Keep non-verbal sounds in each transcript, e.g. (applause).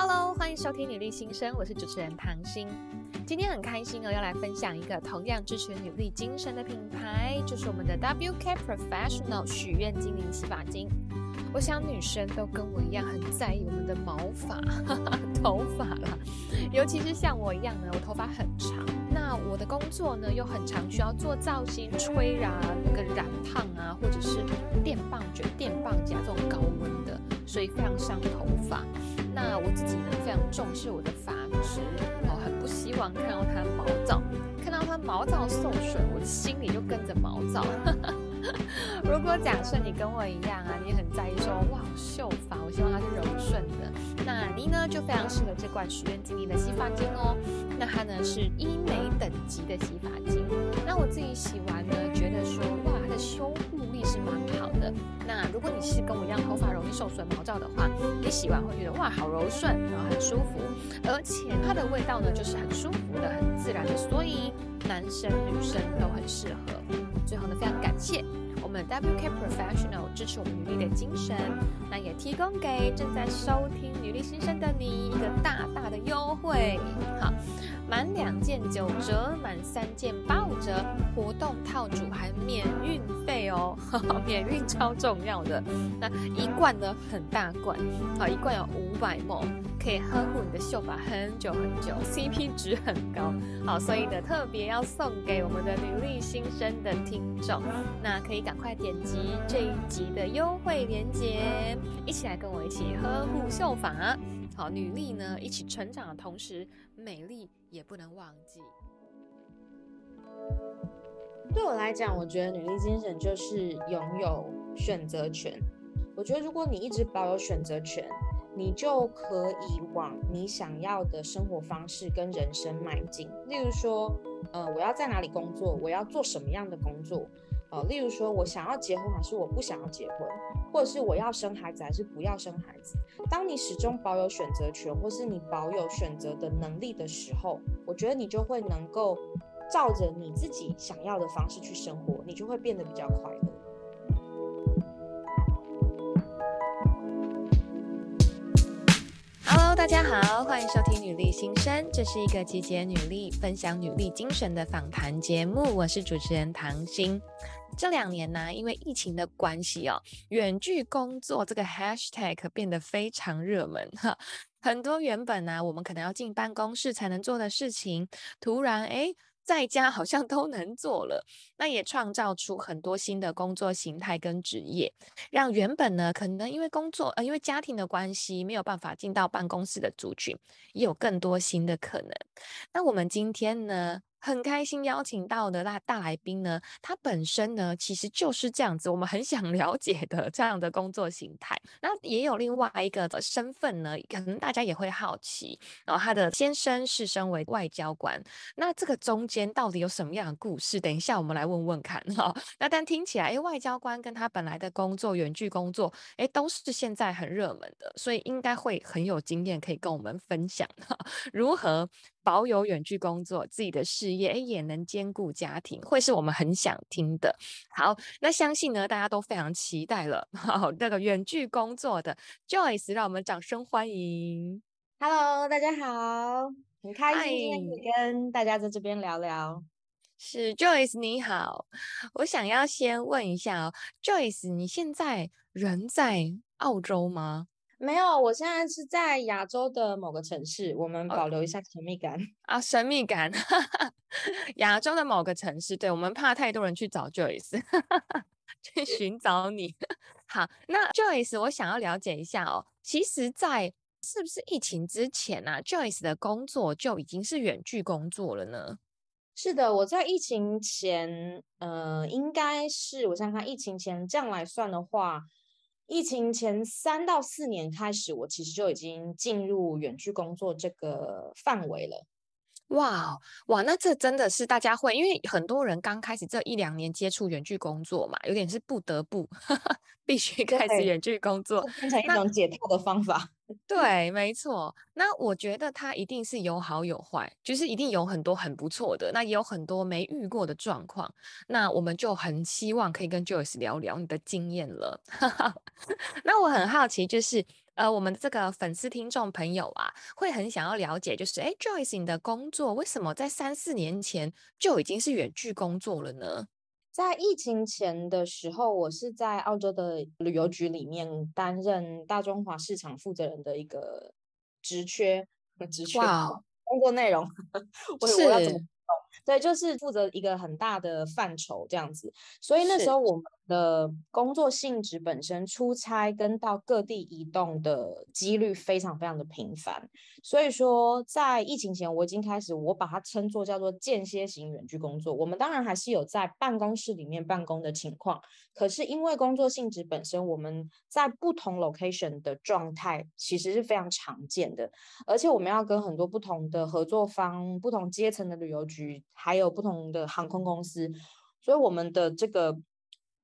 Hello，欢迎收听女力新生，我是主持人唐心。今天很开心哦，要来分享一个同样支持女力精神的品牌，就是我们的 WK Professional 许愿精灵洗发精。我想女生都跟我一样很在意我们的毛发、(laughs) 头发啦，尤其是像我一样呢，我头发很长。那我的工作呢又很常需要做造型、吹啊、那个染烫啊，或者是电棒卷、电棒夹这种高温的，所以非常伤头发。那我自己呢非常重视我的发质，哦，很不希望看到它毛躁，看到它毛躁受损，我的心里就跟着毛躁。(laughs) 如果假设你跟我一样啊，你很在意说哇秀发，我希望它是柔顺的，那你呢就非常适合这罐许愿精灵的洗发精哦。那它呢是医美等级的洗发精，那我自己洗完呢，觉得说哇它的修是蛮好的。那如果你是跟我一样头发容易受损毛躁的话，你洗完会觉得哇好柔顺，然后很舒服，而且它的味道呢就是很舒服的、很自然的，所以男生女生都很适合。最后呢，非常感谢我们 WK Professional 支持我们女力的精神，那也提供给正在收听女力新生的你一个大大的优惠，好，满两件九折，满三件八五折，活动套组还免运费哦，(laughs) 免运超重要的，那一罐呢很大罐，好，一罐有五百 ml。可以呵护你的秀发很久很久，CP 值很高，好，所以呢特别要送给我们的女力新生的听众，那可以赶快点击这一集的优惠链接，一起来跟我一起呵护秀发，好，女力呢一起成长的同时，美丽也不能忘记。对我来讲，我觉得女力精神就是拥有选择权。我觉得如果你一直保有选择权，你就可以往你想要的生活方式跟人生迈进。例如说，呃，我要在哪里工作？我要做什么样的工作？呃，例如说，我想要结婚还是我不想要结婚？或者是我要生孩子还是不要生孩子？当你始终保有选择权，或是你保有选择的能力的时候，我觉得你就会能够照着你自己想要的方式去生活，你就会变得比较快乐。大家好，欢迎收听女力新生，这是一个集结女力、分享女力精神的访谈节目。我是主持人唐心。这两年呢，因为疫情的关系哦，远距工作这个 hashtag 变得非常热门哈。很多原本呢，我们可能要进办公室才能做的事情，突然诶在家好像都能做了，那也创造出很多新的工作形态跟职业，让原本呢可能因为工作呃因为家庭的关系没有办法进到办公室的族群，也有更多新的可能。那我们今天呢，很开心邀请到的大大来宾呢，他本身呢其实就是这样子，我们很想了解的这样的工作形态。那也有另外一个的身份呢，可能大家也会好奇。然后他的先生是身为外交官，那这个中间到底有什么样的故事？等一下我们来问问看哈。(laughs) 那但听起来，哎，外交官跟他本来的工作远距工作，诶，都是现在很热门的，所以应该会很有经验可以跟我们分享哈，(laughs) 如何。保有远距工作，自己的事业，诶，也能兼顾家庭，会是我们很想听的。好，那相信呢，大家都非常期待了。好，那个远距工作的 Joyce，让我们掌声欢迎。Hello，大家好，很开心今天跟大家在这边聊聊。是 Joyce，你好，我想要先问一下哦，Joyce，你现在人在澳洲吗？没有，我现在是在亚洲的某个城市，我们保留一下神秘感 (laughs) 啊，神秘感，(laughs) 亚洲的某个城市，对，我们怕太多人去找 Joyce，(laughs) 去寻找你。好，那 Joyce，我想要了解一下哦，其实，在是不是疫情之前啊，Joyce 的工作就已经是远距工作了呢？是的，我在疫情前，呃，应该是我想想看，疫情前这样来算的话。疫情前三到四年开始，我其实就已经进入远距工作这个范围了。哇哇，那这真的是大家会，因为很多人刚开始这一两年接触远距工作嘛，有点是不得不呵 (laughs) 呵必须开始远距工作，变成一种解套的方法。对，没错。那我觉得它一定是有好有坏，就是一定有很多很不错的，那也有很多没遇过的状况。那我们就很希望可以跟 Joyce 聊聊你的经验了。(laughs) 那我很好奇，就是呃，我们这个粉丝听众朋友啊，会很想要了解，就是哎，Joyce 你的工作为什么在三四年前就已经是远距工作了呢？在疫情前的时候，我是在澳洲的旅游局里面担任大中华市场负责人的一个职缺，职缺.工作内容，(laughs) 我我要怎么？对，就是负责一个很大的范畴这样子，所以那时候我们的工作性质本身出差跟到各地移动的几率非常非常的频繁，所以说在疫情前我已经开始，我把它称作叫做间歇型远距工作。我们当然还是有在办公室里面办公的情况，可是因为工作性质本身，我们在不同 location 的状态其实是非常常见的，而且我们要跟很多不同的合作方、不同阶层的旅游局。还有不同的航空公司，所以我们的这个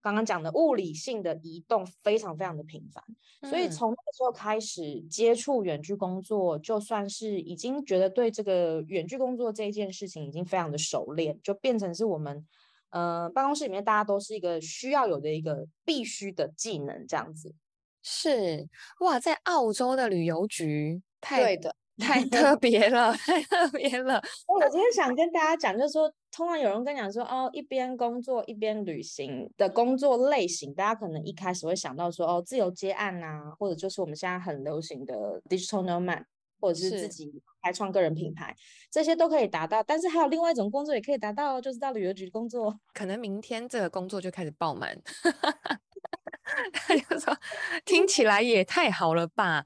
刚刚讲的物理性的移动非常非常的频繁，嗯，所以从那个时候开始接触远距工作，就算是已经觉得对这个远距工作这一件事情已经非常的熟练，就变成是我们呃办公室里面大家都是一个需要有的一个必须的技能这样子。是哇，在澳洲的旅游局，太对的。太特别了，太特别了。我今天想跟大家讲，就是说，通常有人跟你讲说，哦，一边工作一边旅行的工作类型，大家可能一开始会想到说，哦，自由接案啊，或者就是我们现在很流行的 digital nomad，或者是自己开创个人品牌，这些都可以达到。但是还有另外一种工作也可以达到，就是到旅游局工作。可能明天这个工作就开始爆满。(laughs) 他就说，听起来也太好了吧。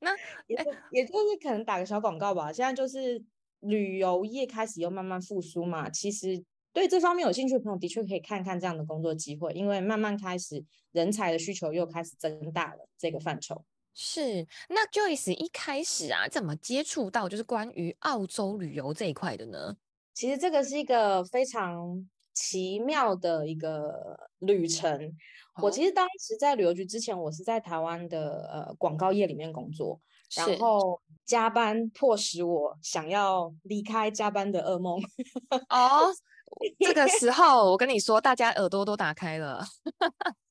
那也也就是可能打个小广告吧。现在就是旅游业开始又慢慢复苏嘛。其实对这方面有兴趣的朋友，的确可以看看这样的工作机会，因为慢慢开始人才的需求又开始增大了这个范畴。是，那 Joyce 一开始啊，怎么接触到就是关于澳洲旅游这一块的呢？其实这个是一个非常奇妙的一个旅程。我其实当时在旅游局之前，我是在台湾的呃广告业里面工作，然后加班迫使我想要离开加班的噩梦。哦，这个时候我跟你说，大家耳朵都打开了。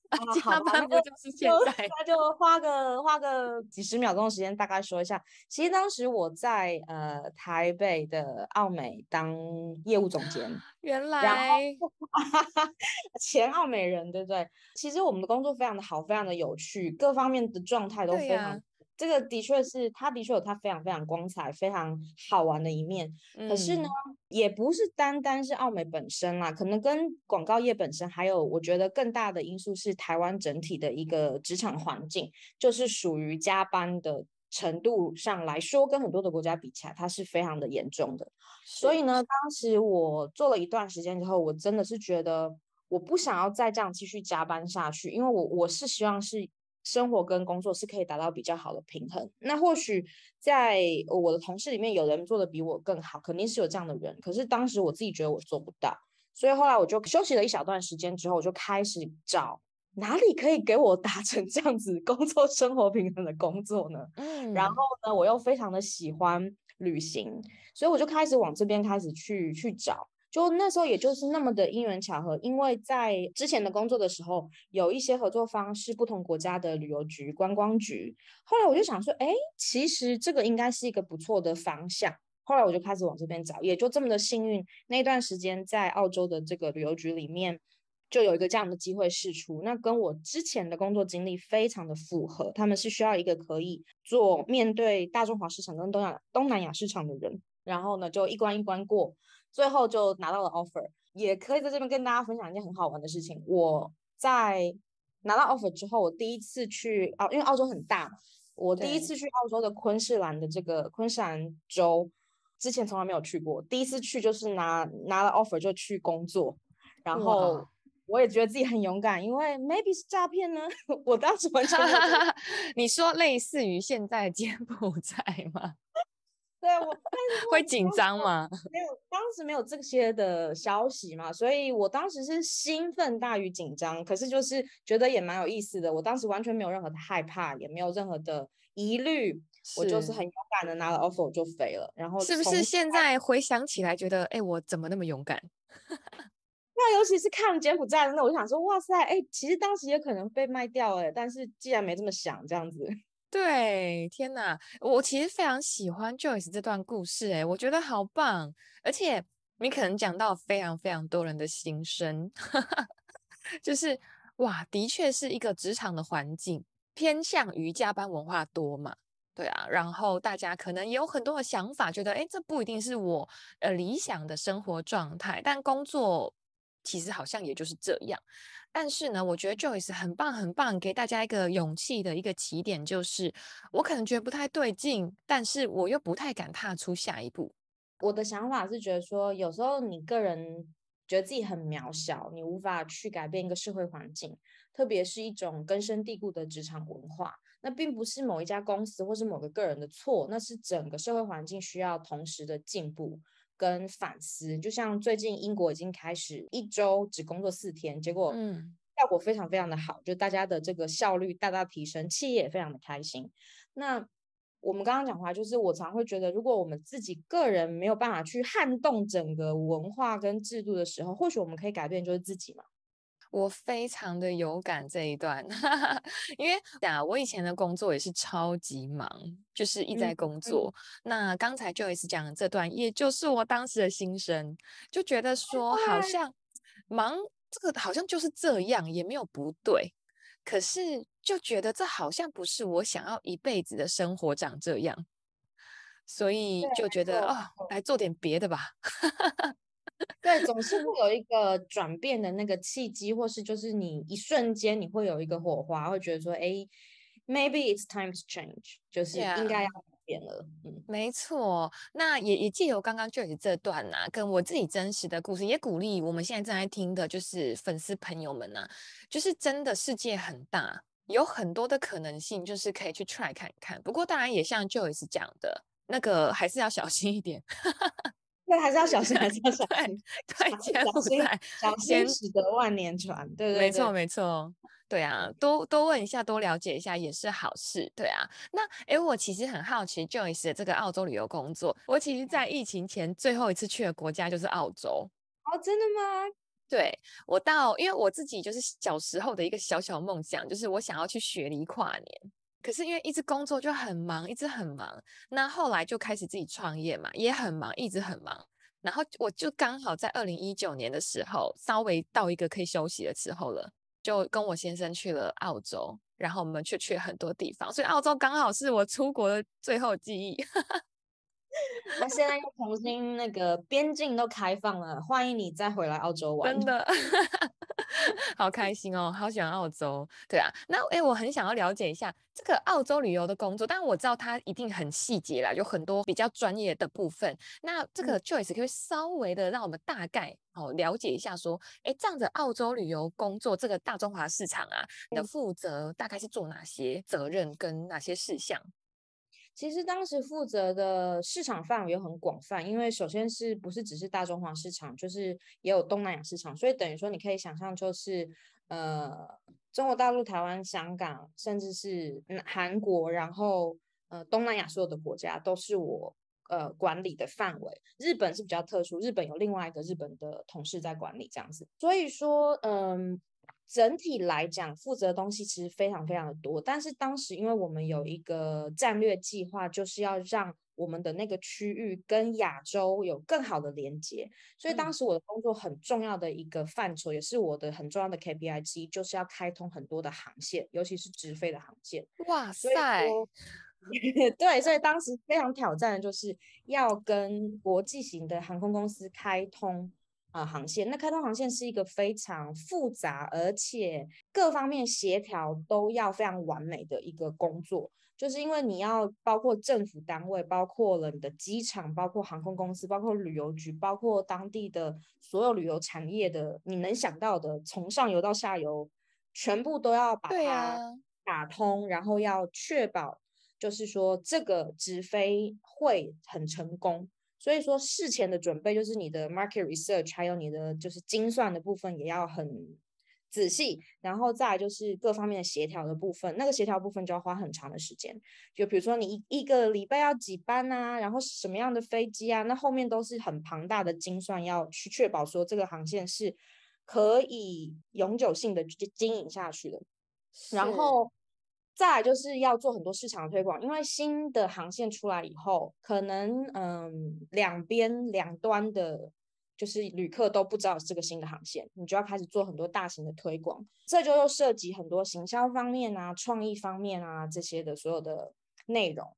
(laughs) 啊、加班不就是现在？(laughs) 那就花个花个几十秒钟的时间，大概说一下。其实当时我在呃台北的奥美当业务总监，(laughs) 原来前奥美人，对不对？其实我们的工作非常的好，非常的有趣，各方面的状态都非常。这个的确是，他的确有他非常非常光彩、非常好玩的一面。嗯、可是呢，也不是单单是奥美本身啦，可能跟广告业本身，还有我觉得更大的因素是台湾整体的一个职场环境，就是属于加班的程度上来说，跟很多的国家比起来，它是非常的严重的。所以呢，当时我做了一段时间之后，我真的是觉得我不想要再这样继续加班下去，因为我我是希望是。生活跟工作是可以达到比较好的平衡。那或许在我的同事里面，有人做的比我更好，肯定是有这样的人。可是当时我自己觉得我做不到，所以后来我就休息了一小段时间之后，我就开始找哪里可以给我达成这样子工作生活平衡的工作呢？嗯，然后呢，我又非常的喜欢旅行，所以我就开始往这边开始去去找。就那时候，也就是那么的因缘巧合，因为在之前的工作的时候，有一些合作方是不同国家的旅游局、观光局。后来我就想说，哎，其实这个应该是一个不错的方向。后来我就开始往这边找，也就这么的幸运，那段时间在澳洲的这个旅游局里面，就有一个这样的机会释出。那跟我之前的工作经历非常的符合，他们是需要一个可以做面对大中华市场跟东亚、东南亚市场的人，然后呢，就一关一关过。最后就拿到了 offer，也可以在这边跟大家分享一件很好玩的事情。我在拿到 offer 之后，我第一次去澳，因为澳洲很大嘛，我第一次去澳洲的昆士兰的这个昆士兰州，之前从来没有去过。第一次去就是拿拿了 offer 就去工作，然后我也觉得自己很勇敢，因为 maybe 是诈骗呢。(laughs) 我当时完全 (laughs) 你说类似于现在柬埔寨吗？对我会紧张吗？没有，当时没有这些的消息嘛，所以我当时是兴奋大于紧张，可是就是觉得也蛮有意思的。我当时完全没有任何的害怕，也没有任何的疑虑，我就是很勇敢的拿了 offer 就飞了。然后是不是现在回想起来觉得，哎，我怎么那么勇敢？(laughs) 那尤其是看了柬埔寨的那，我就想说，哇塞，哎，其实当时也可能被卖掉，哎，但是既然没这么想，这样子。对，天哪，我其实非常喜欢 Joyce 这段故事，诶，我觉得好棒，而且你可能讲到非常非常多人的心声，(laughs) 就是哇，的确是一个职场的环境偏向于加班文化多嘛。对啊，然后大家可能也有很多的想法，觉得诶，这不一定是我呃理想的生活状态，但工作其实好像也就是这样。但是呢，我觉得 Joyce 很棒很棒，给大家一个勇气的一个起点，就是我可能觉得不太对劲，但是我又不太敢踏出下一步。我的想法是觉得说，有时候你个人觉得自己很渺小，你无法去改变一个社会环境，特别是一种根深蒂固的职场文化。那并不是某一家公司或是某个个人的错，那是整个社会环境需要同时的进步跟反思。就像最近英国已经开始一周只工作四天，结果嗯效果非常非常的好，就大家的这个效率大大提升，企业也非常的开心。那我们刚刚讲话就是，我常会觉得，如果我们自己个人没有办法去撼动整个文化跟制度的时候，或许我们可以改变就是自己嘛。我非常的有感这一段，(laughs) 因为啊，我以前的工作也是超级忙，就是一直在工作。嗯嗯、那刚才 Joyce 讲的这段，也就是我当时的心声，就觉得说好像忙这个好像就是这样，也没有不对，可是就觉得这好像不是我想要一辈子的生活长这样，所以就觉得哦，来做点别的吧。对，总是会有一个转变的那个契机，或是就是你一瞬间你会有一个火花，会觉得说，哎，maybe it's time to change，就是应该要改变了。嗯，没错。那也也借由刚刚 Joyce 这段呐、啊，跟我自己真实的故事，也鼓励我们现在正在听的，就是粉丝朋友们呐、啊，就是真的世界很大，有很多的可能性，就是可以去 try 看看。不过当然也像 Joyce 讲的，那个还是要小心一点。对，还是要小心，还是要小 (laughs) 心。对，小心，小心驶得万年船。对对，没错没错。对啊，多多问一下，多了解一下也是好事。对啊，那诶，我其实很好奇，Joyce 的这个澳洲旅游工作，我其实，在疫情前最后一次去的国家就是澳洲。哦，真的吗？对，我到，因为我自己就是小时候的一个小小梦想，就是我想要去雪梨跨年。可是因为一直工作就很忙，一直很忙。那后来就开始自己创业嘛，也很忙，一直很忙。然后我就刚好在二零一九年的时候，稍微到一个可以休息的时候了，就跟我先生去了澳洲，然后我们却去很多地方，所以澳洲刚好是我出国的最后记忆。那现在又重新那个边境都开放了，欢迎你再回来澳洲玩。真的。(laughs) 好开心哦，好喜欢澳洲。对啊，那诶，我很想要了解一下这个澳洲旅游的工作，但我知道它一定很细节啦，有很多比较专业的部分。那这个 Joyce 可以稍微的让我们大概哦了解一下，说，诶，这样的澳洲旅游工作，这个大中华市场啊，你的负责大概是做哪些责任跟哪些事项？其实当时负责的市场范围又很广泛，因为首先是不是只是大中华市场，就是也有东南亚市场，所以等于说你可以想象，就是呃中国大陆、台湾、香港，甚至是韩国，然后呃东南亚所有的国家都是我呃管理的范围。日本是比较特殊，日本有另外一个日本的同事在管理这样子，所以说嗯。整体来讲，负责的东西其实非常非常的多。但是当时，因为我们有一个战略计划，就是要让我们的那个区域跟亚洲有更好的连接，所以当时我的工作很重要的一个范畴，也是我的很重要的 KPI 之一，就是要开通很多的航线，尤其是直飞的航线。哇塞！(laughs) 对，所以当时非常挑战的就是要跟国际型的航空公司开通。啊，航线，那开通航线是一个非常复杂，而且各方面协调都要非常完美的一个工作，就是因为你要包括政府单位，包括了你的机场，包括航空公司，包括旅游局，包括当地的所有旅游产业的，你能想到的，从上游到下游，全部都要把它打通，啊、然后要确保，就是说这个直飞会很成功。所以说事前的准备就是你的 market research，还有你的就是精算的部分也要很仔细，然后再来就是各方面的协调的部分，那个协调部分就要花很长的时间。就比如说你一一个礼拜要几班啊，然后什么样的飞机啊，那后面都是很庞大的精算，要去确保说这个航线是可以永久性的经营下去的。然后再来就是要做很多市场推广，因为新的航线出来以后，可能嗯两边两端的，就是旅客都不知道这个新的航线，你就要开始做很多大型的推广，这就又涉及很多行销方面啊、创意方面啊这些的所有的内容。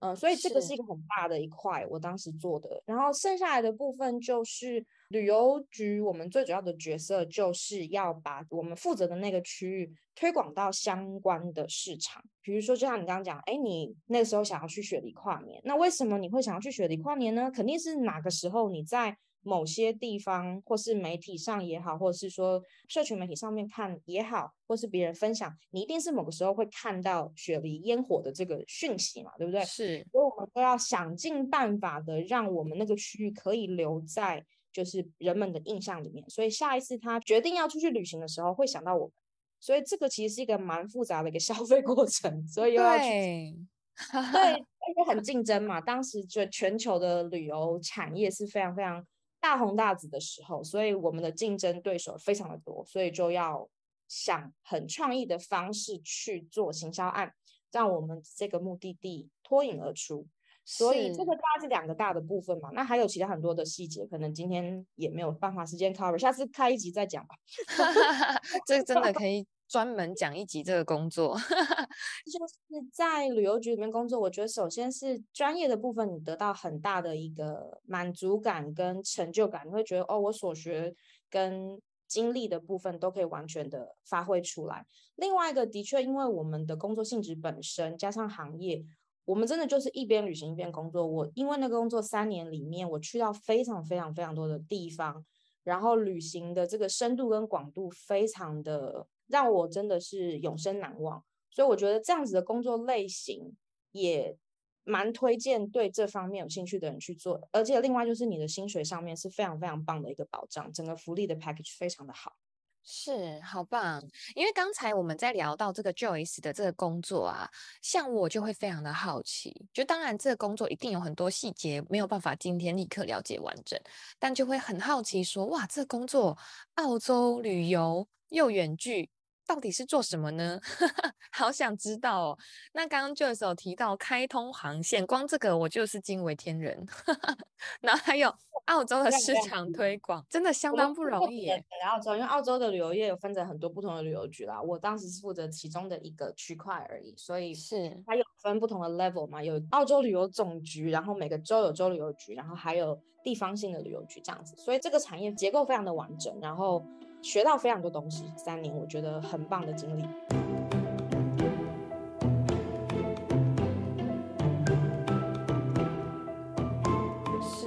嗯，所以这个是一个很大的一块，我当时做的。然后剩下来的部分就是旅游局，我们最主要的角色就是要把我们负责的那个区域推广到相关的市场。比如说，就像你刚刚讲，哎，你那个时候想要去雪梨跨年，那为什么你会想要去雪梨跨年呢？肯定是哪个时候你在。某些地方，或是媒体上也好，或者是说社群媒体上面看也好，或是别人分享，你一定是某个时候会看到雪梨烟火的这个讯息嘛，对不对？是，所以我们都要想尽办法的让我们那个区域可以留在就是人们的印象里面，所以下一次他决定要出去旅行的时候会想到我们，所以这个其实是一个蛮复杂的一个消费过程，所以又要去对，对，而且很竞争嘛，当时就全球的旅游产业是非常非常。大红大紫的时候，所以我们的竞争对手非常的多，所以就要想很创意的方式去做行销案，让我们这个目的地脱颖而出。所以这个大概是两个大的部分嘛，那还有其他很多的细节，可能今天也没有办法时间 cover，下次开一集再讲吧。(laughs) (laughs) 这个真的可以。专门讲一集这个工作，(laughs) 就是在旅游局里面工作。我觉得首先是专业的部分，你得到很大的一个满足感跟成就感，你会觉得哦，我所学跟经历的部分都可以完全的发挥出来。另外一个，的确，因为我们的工作性质本身加上行业，我们真的就是一边旅行一边工作。我因为那个工作三年里面，我去到非常非常非常多的地方，然后旅行的这个深度跟广度非常的。让我真的是永生难忘，所以我觉得这样子的工作类型也蛮推荐对这方面有兴趣的人去做，而且另外就是你的薪水上面是非常非常棒的一个保障，整个福利的 package 非常的好，是好棒。因为刚才我们在聊到这个 Joyce 的这个工作啊，像我就会非常的好奇，就当然这个工作一定有很多细节没有办法今天立刻了解完整，但就会很好奇说，哇，这工作澳洲旅游又远距。到底是做什么呢？(laughs) 好想知道哦。那刚刚 Joyce 有提到开通航线，光这个我就是惊为天人。(laughs) 然后还有澳洲的市场推广，真的相当不容易耶。澳洲，因为澳洲的旅游业有分成很多不同的旅游局啦，我当时是负责其中的一个区块而已，所以是它有分不同的 level 嘛，有澳洲旅游总局，然后每个州有州旅游局，然后还有地方性的旅游局这样子，所以这个产业结构非常的完整，然后。学到非常多东西，三年我觉得很棒的经历，是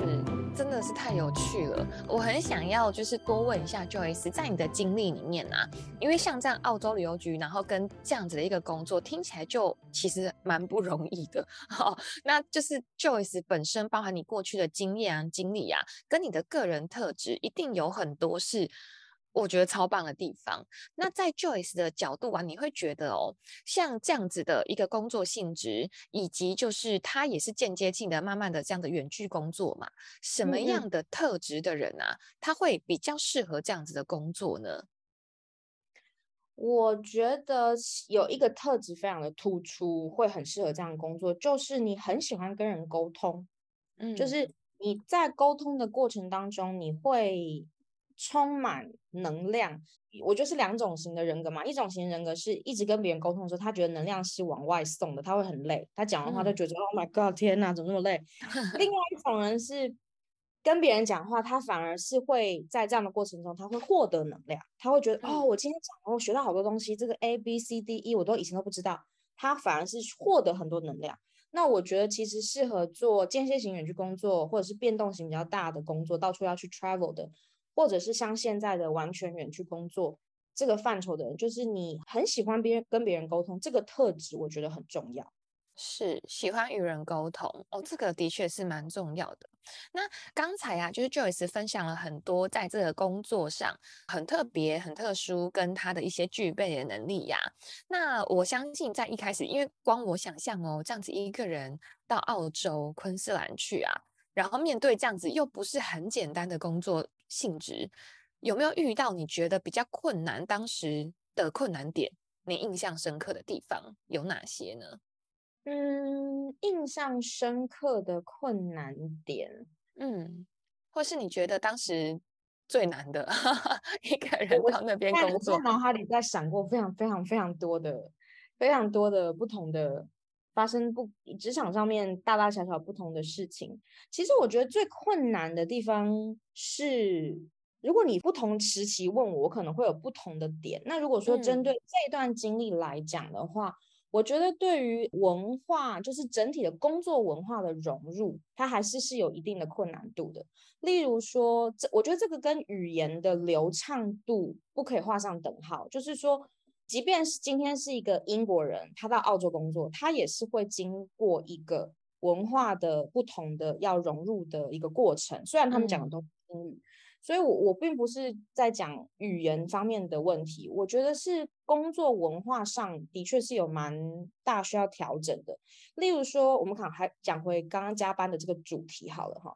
真的是太有趣了。我很想要就是多问一下 Joyce，在你的经历里面啊，因为像这样澳洲旅游局，然后跟这样子的一个工作，听起来就其实蛮不容易的。(laughs) 哦，那就是 Joyce 本身，包含你过去的经验啊、经历啊，跟你的个人特质，一定有很多是。我觉得超棒的地方。那在 Joyce 的角度啊，你会觉得哦，像这样子的一个工作性质，以及就是他也是间接性的、慢慢的这样的远距工作嘛，什么样的特质的人啊，他会比较适合这样子的工作呢？我觉得有一个特质非常的突出，会很适合这样的工作，就是你很喜欢跟人沟通，嗯，就是你在沟通的过程当中，你会。充满能量，我就是两种型的人格嘛。一种型人格是一直跟别人沟通的时候，他觉得能量是往外送的，他会很累。他讲完话就觉得、嗯、Oh my God，天哪，怎么那么累？另外一种人是跟别人讲话，他反而是会在这样的过程中，他会获得能量。他会觉得、嗯、哦，我今天讲，我学到好多东西，这个 A B C D E 我都以前都不知道。他反而是获得很多能量。那我觉得其实适合做间歇型远距工作，或者是变动型比较大的工作，到处要去 travel 的。或者是像现在的完全远距工作这个范畴的人，就是你很喜欢别人跟别人沟通，这个特质我觉得很重要。是喜欢与人沟通哦，这个的确是蛮重要的。那刚才啊，就是 Joyce 分享了很多在这个工作上很特别、很特殊，跟他的一些具备的能力呀、那我相信在一开始，因为光我想象哦，这样子一个人到澳洲昆士兰去啊，然后面对这样子又不是很简单的工作。性质有没有遇到你觉得比较困难当时的困难点？你印象深刻的地方有哪些呢？嗯，印象深刻的困难点，嗯，或是你觉得当时最难的 (laughs) 一个人到那边工作，脑海里在闪过非常非常非常多的、非常多的不同的发生不职场上面大大小小不同的事情。其实我觉得最困难的地方是，如果你不同时期问我，我可能会有不同的点。那如果说针对这段经历来讲的话，嗯我觉得对于文化，就是整体的工作文化的融入，它还是是有一定的困难度的。例如说，这我觉得这个跟语言的流畅度不可以画上等号。就是说，即便是今天是一个英国人，他到澳洲工作，他也是会经过一个文化的不同的要融入的一个过程。虽然他们讲的都是英语。嗯所以我，我我并不是在讲语言方面的问题，我觉得是工作文化上的确是有蛮大需要调整的。例如说，我们可能还讲回刚刚加班的这个主题好了哈。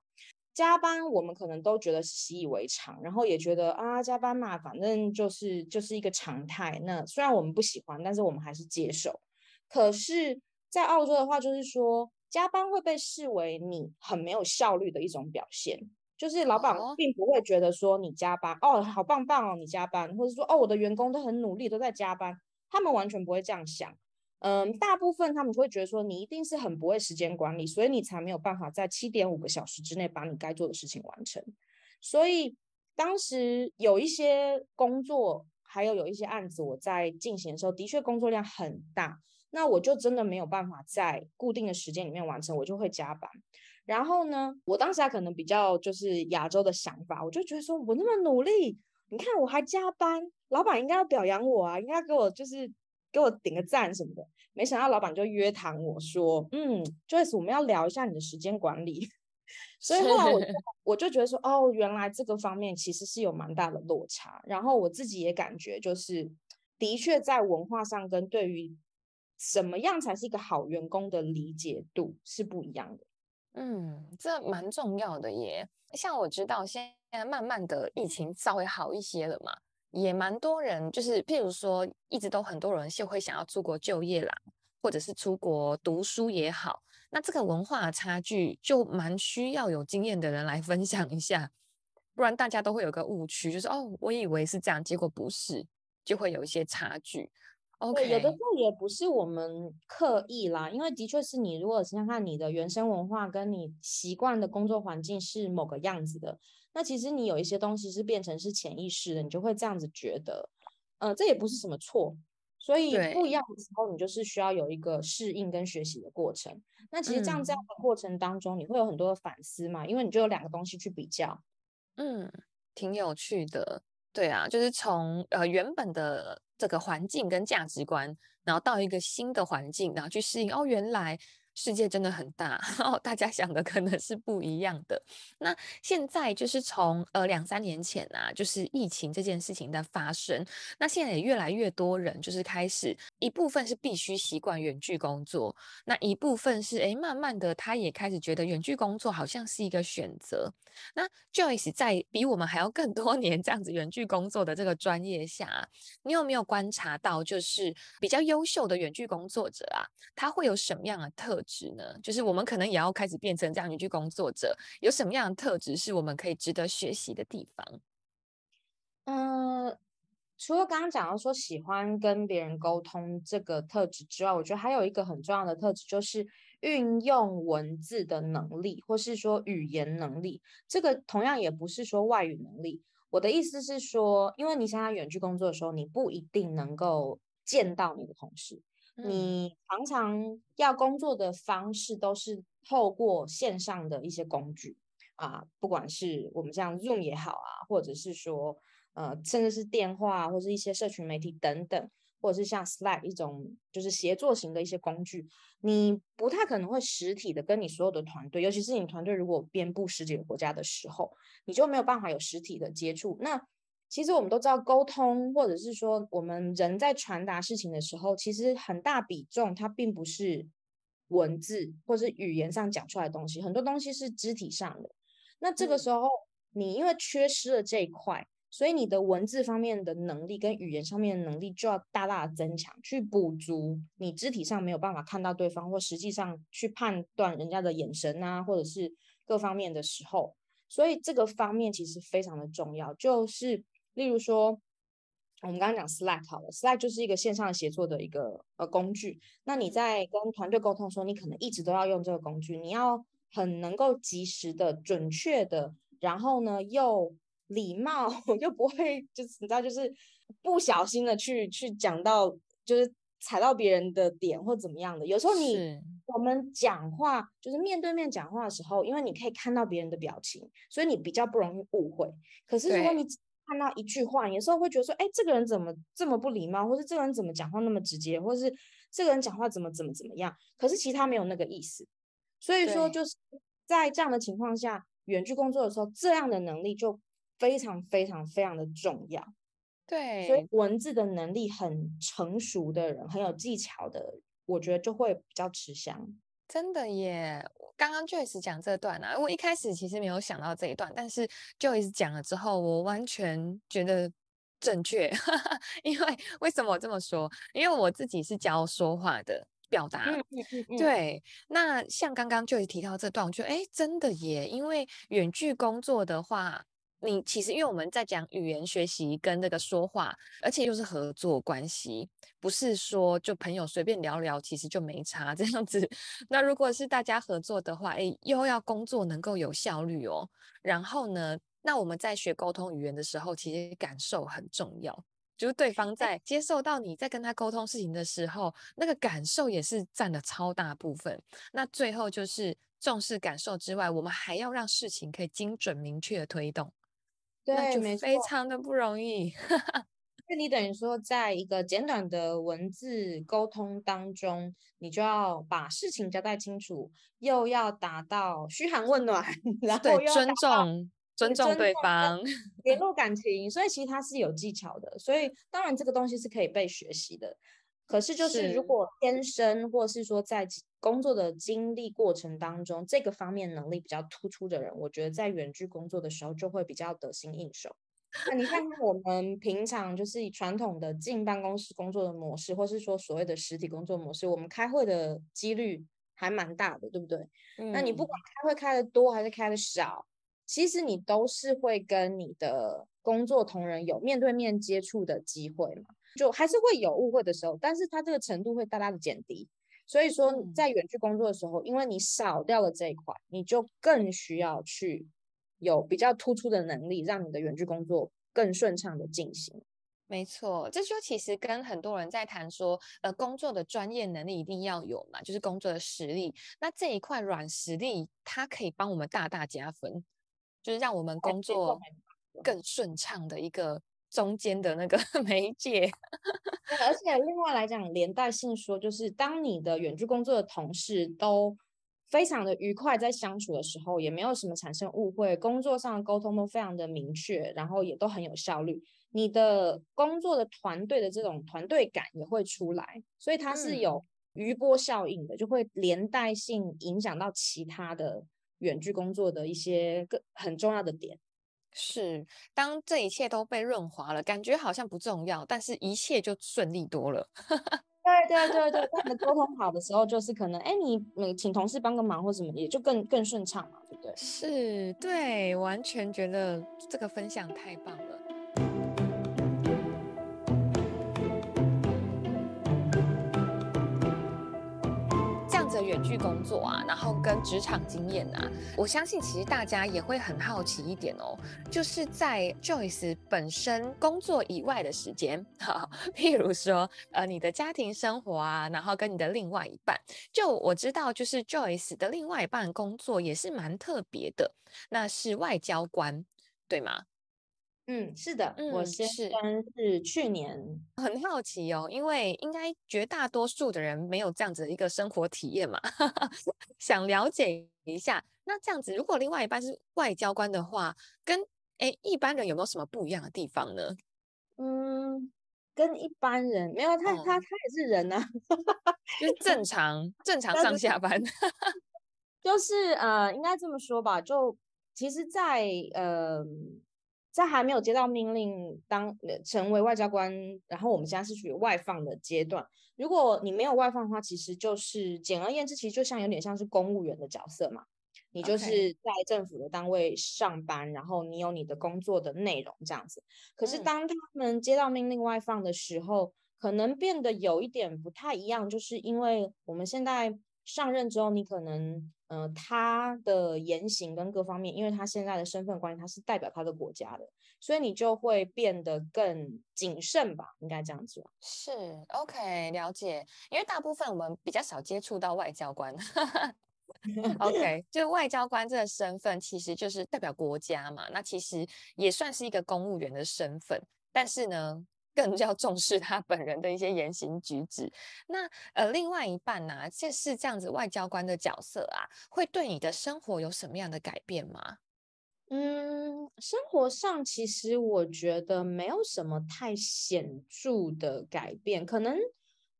加班我们可能都觉得习以为常，然后也觉得啊，加班嘛，反正就是就是一个常态。那虽然我们不喜欢，但是我们还是接受。可是，在澳洲的话，就是说加班会被视为你很没有效率的一种表现。就是老板并不会觉得说你加班哦，好棒棒哦，你加班，或者说哦，我的员工都很努力，都在加班，他们完全不会这样想。嗯，大部分他们会觉得说你一定是很不会时间管理，所以你才没有办法在七点五个小时之内把你该做的事情完成。所以当时有一些工作，还有有一些案子我在进行的时候，的确工作量很大，那我就真的没有办法在固定的时间里面完成，我就会加班。然后呢，我当时还可能比较就是亚洲的想法，我就觉得说，我那么努力，你看我还加班，老板应该要表扬我啊，应该给我就是给我点个赞什么的。没想到老板就约谈我说，嗯，Joyce，我们要聊一下你的时间管理。(laughs) 所以后来我 (laughs) 我就觉得说，哦，原来这个方面其实是有蛮大的落差。然后我自己也感觉就是，的确在文化上跟对于什么样才是一个好员工的理解度是不一样的。嗯，这蛮重要的耶。像我知道现在慢慢的疫情稍微好一些了嘛，也蛮多人就是，譬如说，一直都很多人就会想要出国就业啦，或者是出国读书也好。那这个文化差距就蛮需要有经验的人来分享一下，不然大家都会有个误区，就是哦，我以为是这样，结果不是，就会有一些差距。对，有的时候也不是我们刻意啦，因为的确是你，如果想想看你的原生文化跟你习惯的工作环境是某个样子的，那其实你有一些东西是变成是潜意识的，你就会这样子觉得，呃，这也不是什么错，所以不一样的时候，你就是需要有一个适应跟学习的过程。那其实这样这样的过程当中，你会有很多的反思嘛，因为你就有两个东西去比较，嗯，挺有趣的，对啊，就是从呃原本的。这个环境跟价值观，然后到一个新的环境，然后去适应。哦，原来。世界真的很大，(laughs) 哦，大家想的可能是不一样的。那现在就是从呃两三年前啊，就是疫情这件事情的发生，那现在也越来越多人就是开始一部分是必须习惯远距工作，那一部分是诶慢慢的他也开始觉得远距工作好像是一个选择。那 Joyce 在比我们还要更多年这样子远距工作的这个专业下，你有没有观察到就是比较优秀的远距工作者啊，他会有什么样的特质呢？就是我们可能也要开始变成这样远距工作者，有什么样的特质是我们可以值得学习的地方？嗯，除了刚刚讲到说喜欢跟别人沟通这个特质之外，我觉得还有一个很重要的特质，就是运用文字的能力，或是说语言能力。这个同样也不是说外语能力。我的意思是说，因为你现在远距工作的时候，你不一定能够见到你的同事。你常常要工作的方式都是透过线上的一些工具啊，不管是我们像 Zoom 也好啊，或者是说呃，甚至是电话或者是一些社群媒体等等，或者是像 Slack 一种就是协作型的一些工具，你不太可能会实体的跟你所有的团队，尤其是你团队如果遍布十几个国家的时候，你就没有办法有实体的接触。那其实我们都知道，沟通或者是说我们人在传达事情的时候，其实很大比重它并不是文字或是语言上讲出来的东西，很多东西是肢体上的。那这个时候，你因为缺失了这一块，所以你的文字方面的能力跟语言上面的能力就要大大的增强，去补足你肢体上没有办法看到对方，或实际上去判断人家的眼神啊，或者是各方面的时候，所以这个方面其实非常的重要。就是例如说，我们刚刚讲 Slack 好了，Slack 就是一个线上协作的一个呃工具。那你在跟团队沟通的时候，你可能一直都要用这个工具，你要很能够及时的、准确的，然后呢又。礼貌 (laughs) 又不会，就是你知道，就是不小心的去去讲到，就是踩到别人的点或怎么样的。有时候你我们讲话就是面对面讲话的时候，因为你可以看到别人的表情，所以你比较不容易误会。可是如果你只看到一句话，有时候会觉得说，哎，这个人怎么这么不礼貌，或是这个人怎么讲话那么直接，或是这个人讲话怎么怎么怎么样。可是其他没有那个意思。所以说就是在这样的情况下，远距工作的时候，这样的能力就。非常非常非常的重要，对，所以文字的能力很成熟的人，很有技巧的，我觉得就会比较吃香。真的耶！刚刚 Joyce 讲这段啊，我一开始其实没有想到这一段，但是 Joyce 讲了之后，我完全觉得正确。(laughs) 因为为什么我这么说？因为我自己是教说话的表达，嗯嗯嗯、对。那像刚刚 Joyce 提到这段，我觉得哎，真的耶！因为远距工作的话。你其实，因为我们在讲语言学习跟那个说话，而且又是合作关系，不是说就朋友随便聊聊，其实就没差这样子。(laughs) 那如果是大家合作的话，诶，又要工作能够有效率哦。然后呢，那我们在学沟通语言的时候，其实感受很重要，就是对方在接受到你在跟他沟通事情的时候，那个感受也是占了超大部分。那最后就是重视感受之外，我们还要让事情可以精准明确的推动。对，没错，非常的不容易。(laughs) 那你等于说，在一个简短的文字沟通当中，你就要把事情交代清楚，又要达到嘘寒问暖，然后又尊重尊重对方，联 (laughs) 络感情。所以其实它是有技巧的。所以当然这个东西是可以被学习的。可是就是如果天生，或是说在工作的经历过程当中，这个方面能力比较突出的人，我觉得在远距工作的时候就会比较得心应手。那你看看我们平常就是以传统的进办公室工作的模式，或是说所谓的实体工作模式，我们开会的几率还蛮大的，对不对？嗯。那你不管开会开的多还是开的少，其实你都是会跟你的工作同仁有面对面接触的机会嘛，就还是会有误会的时候，但是它这个程度会大大的减低。所以说，在远距工作的时候，因为你少掉了这一块，你就更需要去有比较突出的能力，让你的远距工作更顺畅的进行。没错，这就其实跟很多人在谈说，呃，工作的专业能力一定要有嘛，就是工作的实力。那这一块软实力，它可以帮我们大大加分，就是让我们工作更顺畅的一个。中间的那个 (laughs) 媒介，而且另外来讲，连带性说，就是当你的远距工作的同事都非常的愉快，在相处的时候，也没有什么产生误会，工作上的沟通都非常的明确，然后也都很有效率，你的工作的团队的这种团队感也会出来，所以它是有余波效应的，就会连带性影响到其他的远距工作的一些个很重要的点。是，当这一切都被润滑了，感觉好像不重要，但是一切就顺利多了。(laughs) 对对对对，当你沟通好的时候，就是可能，哎，你你请同事帮个忙或什么，也就更更顺畅嘛，对不对？是，对，完全觉得这个分享太棒了。远距工作啊，然后跟职场经验啊，我相信其实大家也会很好奇一点哦，就是在 Joyce 本身工作以外的时间，哈，譬如说呃你的家庭生活啊，然后跟你的另外一半，就我知道就是 Joyce 的另外一半工作也是蛮特别的，那是外交官，对吗？嗯，是的，嗯、我先生是去年，很好奇哦，因为应该绝大多数的人没有这样子的一个生活体验嘛，(laughs) 想了解一下。那这样子，如果另外一半是外交官的话，跟诶一般人有没有什么不一样的地方呢？嗯，跟一般人没有，他、嗯、他他也是人啊，就是 (laughs) 正常正常上下班，(laughs) 就是呃，应该这么说吧，就其实在，在呃。在还没有接到命令当成为外交官，然后我们现在是属于外放的阶段。如果你没有外放的话，其实就是简而言之，其实就像有点像是公务员的角色嘛。你就是在政府的单位上班.然后你有你的工作的内容这样子。可是当他们接到命令外放的时候，嗯、可能变得有一点不太一样，就是因为我们现在上任之后，你可能呃他的言行跟各方面，因为他现在的身份关系，他是代表他的国家的，所以你就会变得更谨慎吧，应该这样子吧。是，OK，了解。因为大部分我们比较少接触到外交官。(laughs) OK，就外交官这个身份，其实就是代表国家嘛。那其实也算是一个公务员的身份，但是呢，更要重视他本人的一些言行举止。那呃，另外一半呢、啊，就是这样子，外交官的角色啊，会对你的生活有什么样的改变吗？嗯，生活上其实我觉得没有什么太显著的改变，可能。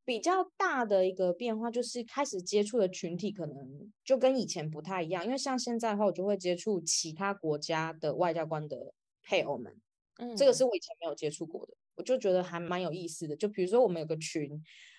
比较大的一个变化就是开始接触的群体可能就跟以前不太一样，因为像现在的话，我就会接触其他国家的外交官的配偶们，嗯，这个是我以前没有接触过的，我就觉得还蛮有意思的。就比如说我们有个群，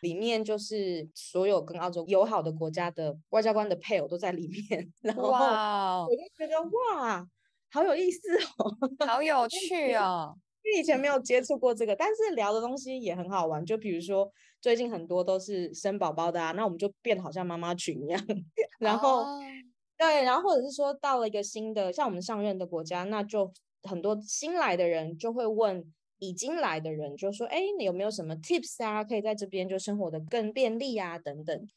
里面就是所有跟澳洲友好的国家的外交官的配偶都在里面，(laughs) 然后我就觉得哇，好有意思哦，(laughs) 好有趣哦。因为以前没有接触过这个，但是聊的东西也很好玩。就比如说，最近很多都是生宝宝的啊，那我们就变得好像妈妈群一样。(laughs) 然后，oh. 对，然后或者是说到了一个新的，像我们上任的国家，那就很多新来的人就会问已经来的人，就说：“哎，你有没有什么 tips 啊？可以在这边就生活得更便利啊，等等。”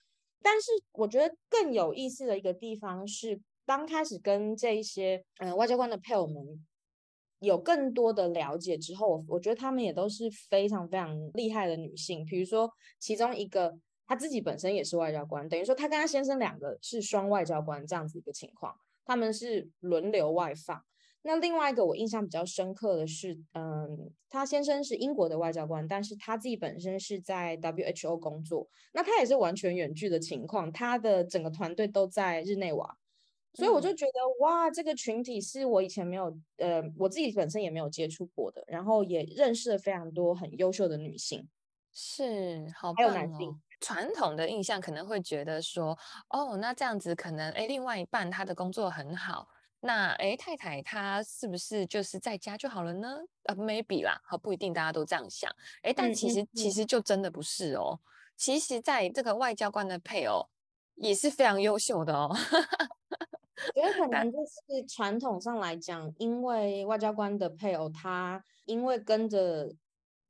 但是我觉得更有意思的一个地方是，刚开始跟这一些嗯、外交官的配偶们。有更多的了解之后，我觉得他们也都是非常非常厉害的女性。比如说，其中一个她自己本身也是外交官，等于说她跟她先生两个是双外交官这样子一个情况，他们是轮流外放。那另外一个我印象比较深刻的是，嗯，她先生是英国的外交官，但是他自己本身是在 WHO 工作，那他也是完全远距的情况，他的整个团队都在日内瓦。所以我就觉得哇，这个群体是我以前没有，呃，我自己本身也没有接触过的，然后也认识了非常多很优秀的女性，是好棒哦。还有男性。传统的印象可能会觉得说，哦，那这样子可能，哎，另外一半他的工作很好，那哎，太太她是不是就是在家就好了呢？呃，maybe 啦，好，不一定大家都这样想，哎，但其实、嗯嗯嗯、其实就真的不是哦，其实在这个外交官的配偶也是非常优秀的哦。我觉得可能就是传统上来讲，因为外交官的配偶他因为跟着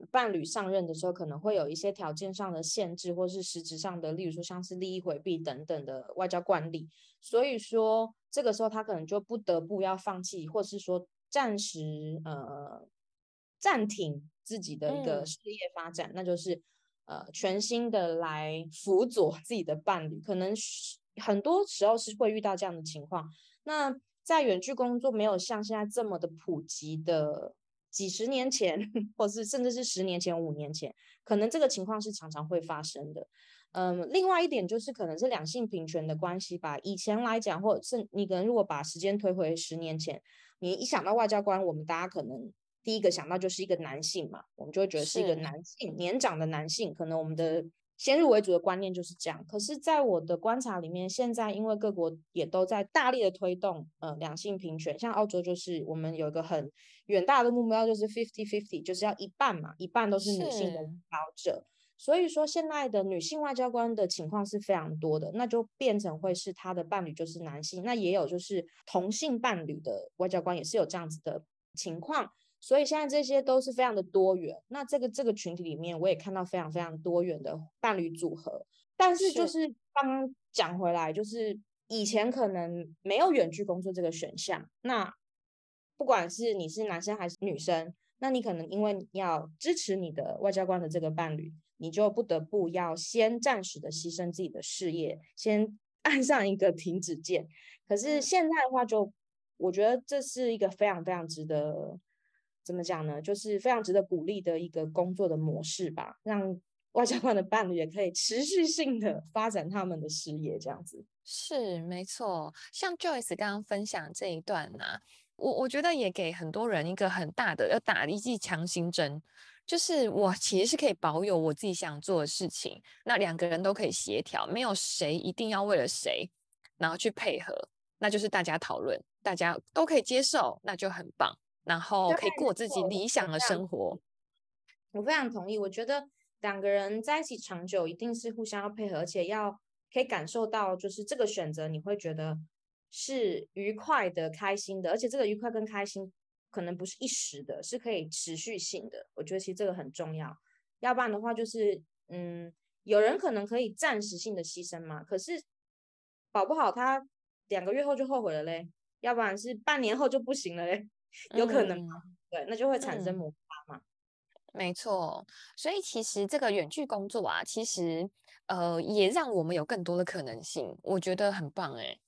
伴侣上任的时候，可能会有一些条件上的限制，或是实质上的，例如说像是利益回避等等的外交惯例，所以说这个时候他可能就不得不要放弃，或是说暂时呃暂停自己的一个事业发展，嗯、那就是呃全新的来辅佐 (laughs) 自己的伴侣，可能。很多时候是会遇到这样的情况。那在远距工作没有像现在这么的普及的几十年前，或是甚至是十年前、五年前，可能这个情况是常常会发生的。嗯，另外一点就是可能是两性平权的关系吧。以前来讲，或者是你可能如果把时间推回十年前，你一想到外交官，我们大家可能第一个想到就是一个男性嘛，我们就会觉得是一个男性，年长的男性，可能我们的。先入为主的观念就是这样，可是，在我的观察里面，现在因为各国也都在大力的推动呃两性平权，像澳洲就是我们有一个很远大的目标，就是 fifty fifty，就是要一半嘛，一半都是女性的领导者。所以说，现在的女性外交官的情况是非常多的，那就变成会是她的伴侣就是男性，那也有就是同性伴侣的外交官也是有这样子的情况。所以现在这些都是非常的多元。那这个这个群体里面，我也看到非常非常多元的伴侣组合。但是就是刚刚讲回来，就是以前可能没有远距工作这个选项。那不管是你是男生还是女生，那你可能因为要支持你的外交官的这个伴侣，你就不得不要先暂时的牺牲自己的事业，先 (laughs) 按上一个停止键。可是现在的话就，就我觉得这是一个非常非常值得。怎么讲呢？就是非常值得鼓励的一个工作的模式吧，让外交官的伴侣也可以持续性的发展他们的事业，这样子。是没错。像 Joyce 刚刚分享这一段呢、啊，我我觉得也给很多人一个很大的要打一剂强心针，就是我其实是可以保有我自己想做的事情，那两个人都可以协调，没有谁一定要为了谁然后去配合，那就是大家讨论，大家都可以接受，那就很棒，然后可以过自己理想的生活。我非常同意，我觉得两个人在一起长久，一定是互相要配合，而且要可以感受到，就是这个选择你会觉得是愉快的、开心的，而且这个愉快跟开心可能不是一时的，是可以持续性的。我觉得其实这个很重要，要不然的话就是，嗯，有人可能可以暂时性的牺牲嘛，可是保不好他两个月后就后悔了嘞，要不然是半年后就不行了嘞，有可能对，那就会产生摩擦嘛。嗯没错，所以其实这个远距工作啊，其实呃也让我们有更多的可能性，我觉得很棒诶。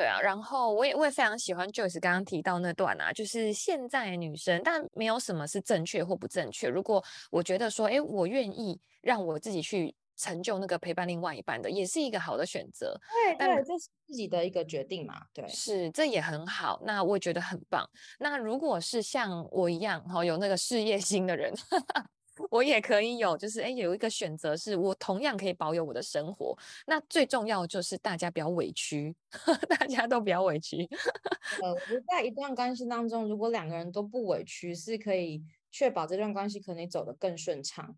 对啊，然后我也我也非常喜欢 Joyce 刚刚提到那段啊，就是现在女生，但没有什么是正确或不正确。如果我觉得说，哎，我愿意让我自己去。成就那个陪伴另外一半的，也是一个好的选择。对对，这是自己的一个决定嘛。对，是，这也很好。那我也觉得很棒。那如果是像我一样，哈，有那个事业心的人，我也可以有，就是哎，有一个选择，是我同样可以保有我的生活。那最重要就是大家不要委屈，(laughs) 大家都不要委屈。呃，我觉得在一段关系当中，如果两个人都不委屈，是可以确保这段关系可能走得更顺畅。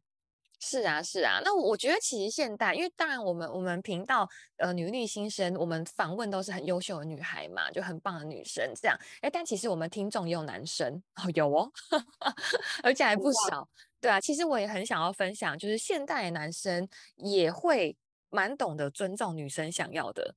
是啊，是啊，那我觉得其实现代，因为当然我们我们频道呃女力新生，我们访问都是很优秀的女孩嘛，就很棒的女生这样。哎，但其实我们听众也有男生哦，有哦，(laughs) 而且还不少。对啊，其实我也很想要分享，就是现代男生也会蛮懂得尊重女生想要的，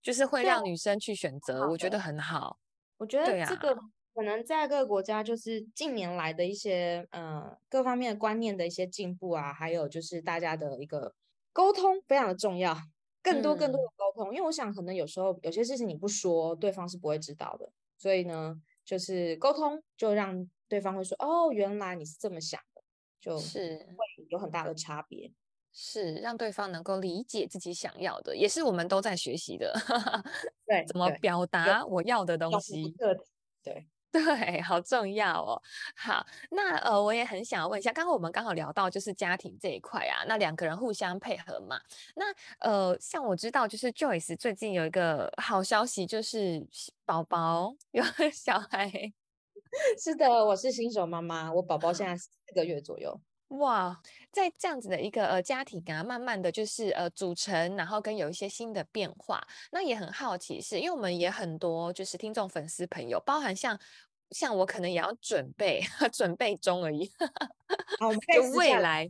就是会让女生去选择，我觉得很好。我觉得这个。可能在各个国家，就是近年来的一些呃各方面的观念的一些进步啊，还有就是大家的一个沟通非常的重要，更多更多的沟通，嗯、因为我想可能有时候有些事情你不说，对方是不会知道的，所以呢，就是沟通就让对方会说哦，原来你是这么想的，就是会有很大的差别，是让对方能够理解自己想要的，也是我们都在学习的，对，(laughs) 怎么表达我要的东西，对。对，好重要哦。好，那呃，我也很想要问一下，刚刚我们刚好聊到就是家庭这一块啊，那两个人互相配合嘛。那呃，像我知道，就是 Joyce 最近有一个好消息，就是宝宝有 (laughs) 小孩。是的，我是新手妈妈，我宝宝现在 (laughs) 四个月左右。哇，在这样子的一个呃家庭啊，慢慢的就是呃组成，然后跟有一些新的变化，那也很好奇是，是因为我们也很多就是听众粉丝朋友，包含像像我可能也要准备 (laughs) 准备中而已，(laughs) 好，就未来，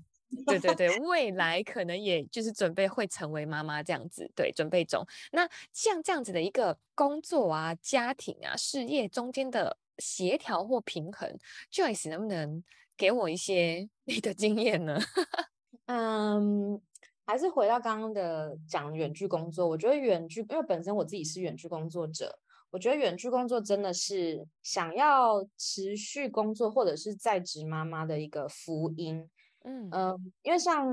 对对对，未来可能也就是准备会成为妈妈这样子，对，准备中。那像这样子的一个工作啊、家庭啊、事业中间的协调或平衡，Joyce 能不能？给我一些你的经验呢？(laughs) 嗯，还是回到刚刚的讲远距工作。我觉得远距，因为本身我自己是远距工作者，我觉得远距工作真的是想要持续工作或者是在职妈妈的一个福音。嗯嗯，因为像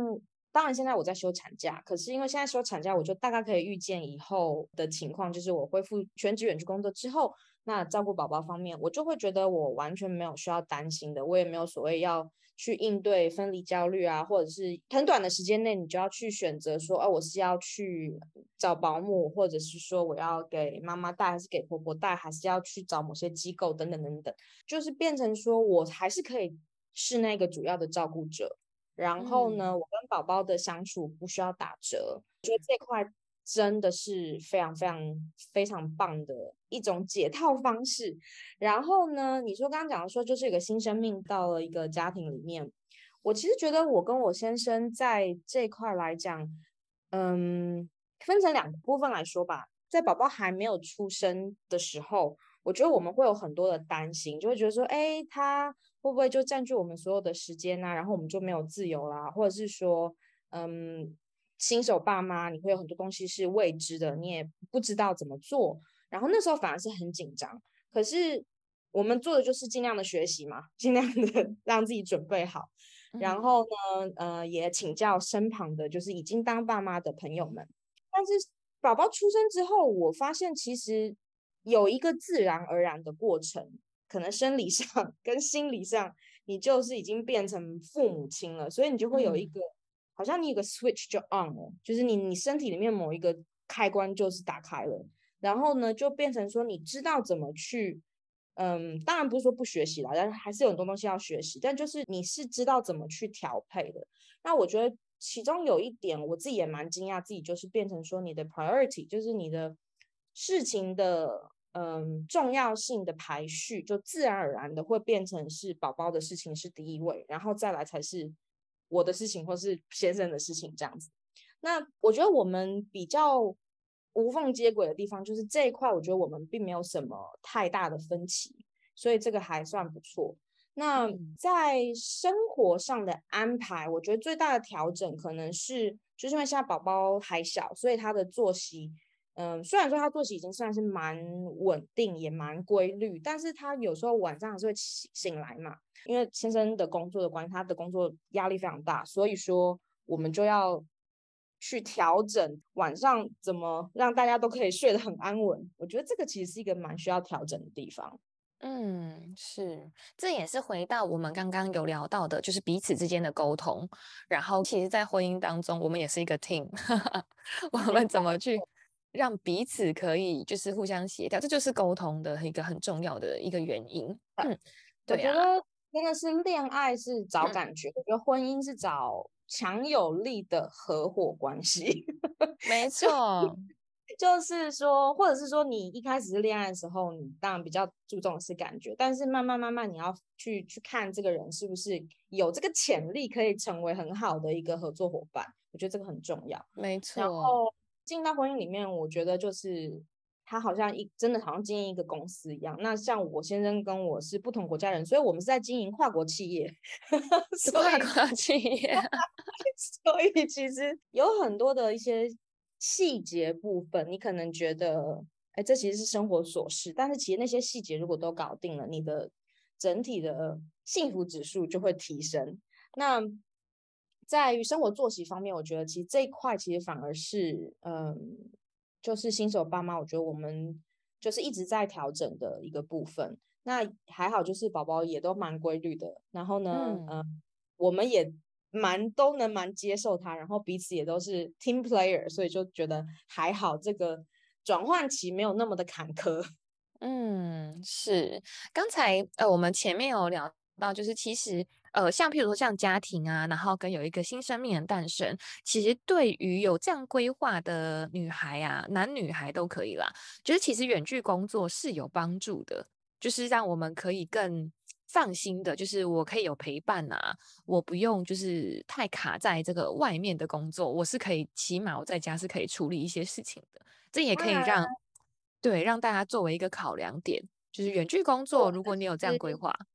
当然现在我在休产假，可是因为现在休产假，我就大概可以预见以后的情况，就是我恢复全职远距工作之后。那照顾宝宝方面，我就会觉得我完全没有需要担心的，我也没有所谓要去应对分离焦虑啊，或者是很短的时间内你就要去选择说，哦，我是要去找保姆，或者是说我要给妈妈带，还是给婆婆带，还是要去找某些机构等等等等，就是变成说我还是可以是那个主要的照顾者，然后呢，嗯、我跟宝宝的相处不需要打折，我觉得这块。真的是非常非常非常棒的一种解套方式。然后呢，你说刚刚讲的说，就是一个新生命到了一个家庭里面，我其实觉得我跟我先生在这块来讲，嗯，分成两个部分来说吧。在宝宝还没有出生的时候，我觉得我们会有很多的担心，就会觉得说，哎，他会不会就占据我们所有的时间啊？然后我们就没有自由啦，或者是说，嗯。新手爸妈，你会有很多东西是未知的，你也不知道怎么做。然后那时候反而是很紧张。可是我们做的就是尽量的学习嘛，尽量的 (laughs) 让自己准备好。然后呢，呃，也请教身旁的，就是已经当爸妈的朋友们。但是宝宝出生之后，我发现其实有一个自然而然的过程，可能生理上 (laughs) 跟心理上，你就是已经变成父母亲了，所以你就会有一个，嗯、好像你有个 switch 就 on 了，就是你你身体里面某一个开关就是打开了，然后呢就变成说你知道怎么去，嗯，当然不是说不学习了，但是还是有很多东西要学习，但就是你是知道怎么去调配的。那我觉得其中有一点我自己也蛮惊讶，自己就是变成说你的 priority 就是你的事情的。嗯，重要性的排序就自然而然的会变成是宝宝的事情是第一位，然后再来才是我的事情或是先生的事情这样子。那我觉得我们比较无缝接轨的地方就是这一块，我觉得我们并没有什么太大的分歧，所以这个还算不错。那在生活上的安排，我觉得最大的调整可能是，就是因为现在宝宝还小，所以他的作息。嗯，虽然说他作息已经算是蛮稳定，也蛮规律，但是他有时候晚上还是会醒醒来嘛。因为先生的工作的关系，他的工作压力非常大，所以说我们就要去调整晚上怎么让大家都可以睡得很安稳。我觉得这个其实是一个蛮需要调整的地方。嗯，是，这也是回到我们刚刚有聊到的，就是彼此之间的沟通。然后，其实，在婚姻当中，我们也是一个 team，(laughs) 我们怎么去？让彼此可以就是互相协调，这就是沟通的一个很重要的一个原因。嗯，对啊，我觉得真的是恋爱是找感觉，嗯，我觉得婚姻是找强有力的合伙关系。(laughs) 没错，(laughs) 就是说，或者是说，你一开始是恋爱的时候，你当然比较注重的是感觉，但是慢慢慢慢，你要去去看这个人是不是有这个潜力，可以成为很好的一个合作伙伴。我觉得这个很重要。没错。然后进到婚姻里面，我觉得就是他好像一真的好像经营一个公司一样。那像我先生跟我是不同国家人，所以我们是在经营跨国企业，(laughs) 跨国企业，(laughs) 所以其实有很多的一些细节部分，你可能觉得，哎，这其实是生活琐事，但是其实那些细节如果都搞定了，你的整体的幸福指数就会提升。那在于生活作息方面，我觉得其实这一块其实反而是，嗯，就是新手爸妈，我觉得我们就是一直在调整的一个部分。那还好，就是宝宝也都蛮规律的，然后呢，嗯，嗯，我们也蛮都能蛮接受他，然后彼此也都是 team player，所以就觉得还好，这个转换期没有那么的坎坷。嗯，是。刚才呃，我们前面有聊到，就是其实。呃，像譬如说像家庭啊，然后跟有一个新生命的诞生，其实对于有这样规划的女孩啊，男女孩都可以啦。就是其实远距工作是有帮助的，就是让我们可以更放心的，就是我可以有陪伴啊，我不用就是太卡在这个外面的工作，我是可以起码我在家是可以处理一些事情的。这也可以让对让大家作为一个考量点，就是远距工作，如果你有这样规划。嗯，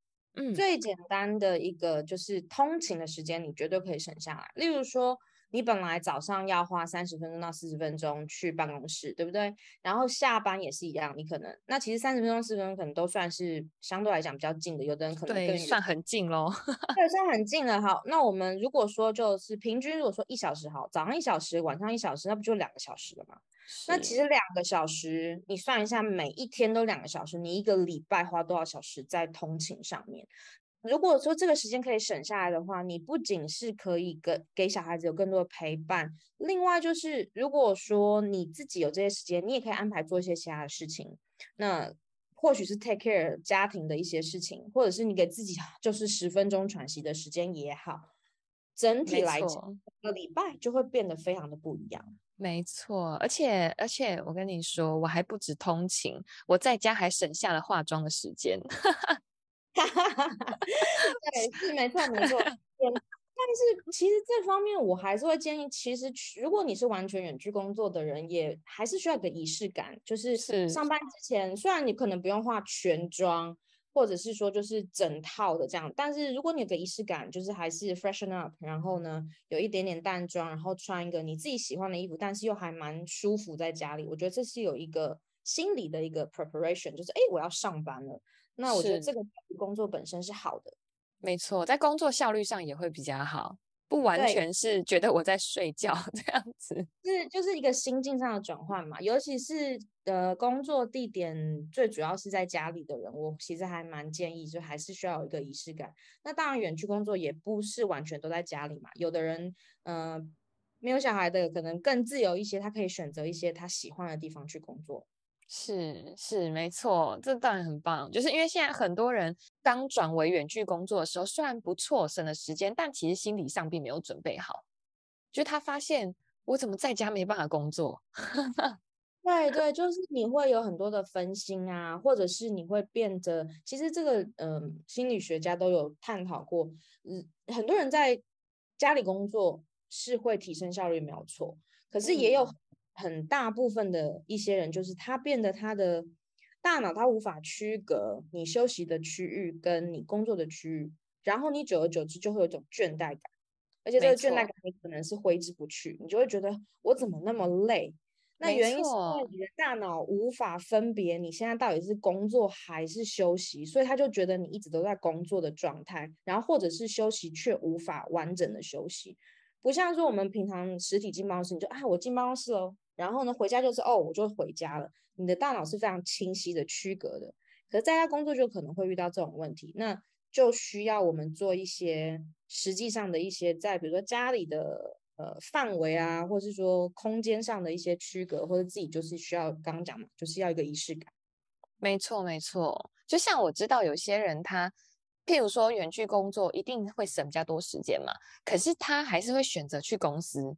最简单的一个就是通勤的时间，你绝对可以省下来。例如说，你本来早上要花三十分钟到四十分钟去办公室，对不对？然后下班也是一样，你可能那其实三十分钟、四十分钟可能都算是相对来讲比较近的，有的人可能对算很近喽。(laughs) 对，算很近了。好，那我们如果说就是平均，如果说一小时好，早上一小时，晚上一小时，那不就两个小时了吗？那其实两个小时，你算一下，每一天都两个小时，你一个礼拜花多少小时在通勤上面？如果说这个时间可以省下来的话，你不仅是可以给给小孩子有更多的陪伴，另外就是如果说你自己有这些时间，你也可以安排做一些其他的事情。那或许是 take care 家庭的一些事情，或者是你给自己就是十分钟喘息的时间也好。整体来讲，一个礼拜就会变得非常的不一样。没错，而且而且我跟你说，我还不止通勤，我在家还省下了化妆的时间。(laughs) 对，是没错没错。(laughs) 但是其实这方面我还是会建议，其实如果你是完全远距工作的人，也还是需要一个仪式感，就是上班之前，虽然你可能不用化全妆。或者是说就是整套的这样，但是如果你有个仪式感，就是还是 freshen up，然后呢有一点点淡妆，然后穿一个你自己喜欢的衣服，但是又还蛮舒服在家里，我觉得这是有一个心理的一个 preparation，就是哎我要上班了，那我觉得这个工作本身是好的，没错，在工作效率上也会比较好。不完全是觉得我在睡觉 (laughs) 这样子，是就是一个心境上的转换嘛。尤其是呃工作地点最主要是在家里的人，我其实还蛮建议，就还是需要有一个仪式感。那当然远距工作也不是完全都在家里嘛，有的人嗯、呃、没有小孩的可能更自由一些，他可以选择一些他喜欢的地方去工作。是是没错，这当然很棒。就是因为现在很多人刚转为远距工作的时候，虽然不错，省了时间，但其实心理上并没有准备好。就他发现我怎么在家没办法工作？(laughs) 对对，就是你会有很多的分心啊，或者是你会变得，其实这个嗯、呃，心理学家都有探讨过，嗯，很多人在家里工作是会提升效率，没有错，可是也有。嗯很大部分的一些人，就是他变得他的大脑，他无法区隔你休息的区域跟你工作的区域，然后你久而久之就会有一种倦怠感，而且这个倦怠感你可能是挥之不去，你就会觉得我怎么那么累？那原因是因为你的大脑无法分别你现在到底是工作还是休息，所以他就觉得你一直都在工作的状态，然后或者是休息却无法完整的休息，不像说我们平常实体进办公室，你就啊我进办公室喽。然后呢，回家就是哦，我就回家了。你的大脑是非常清晰的区隔的。可是在家工作就可能会遇到这种问题，那就需要我们做一些实际上的一些，在比如说家里的呃范围啊，或是说空间上的一些区隔，或者自己就是需要刚刚讲嘛，就是要一个仪式感。没错，没错。就像我知道有些人他，譬如说远距工作一定会省比较多时间嘛，可是他还是会选择去公司。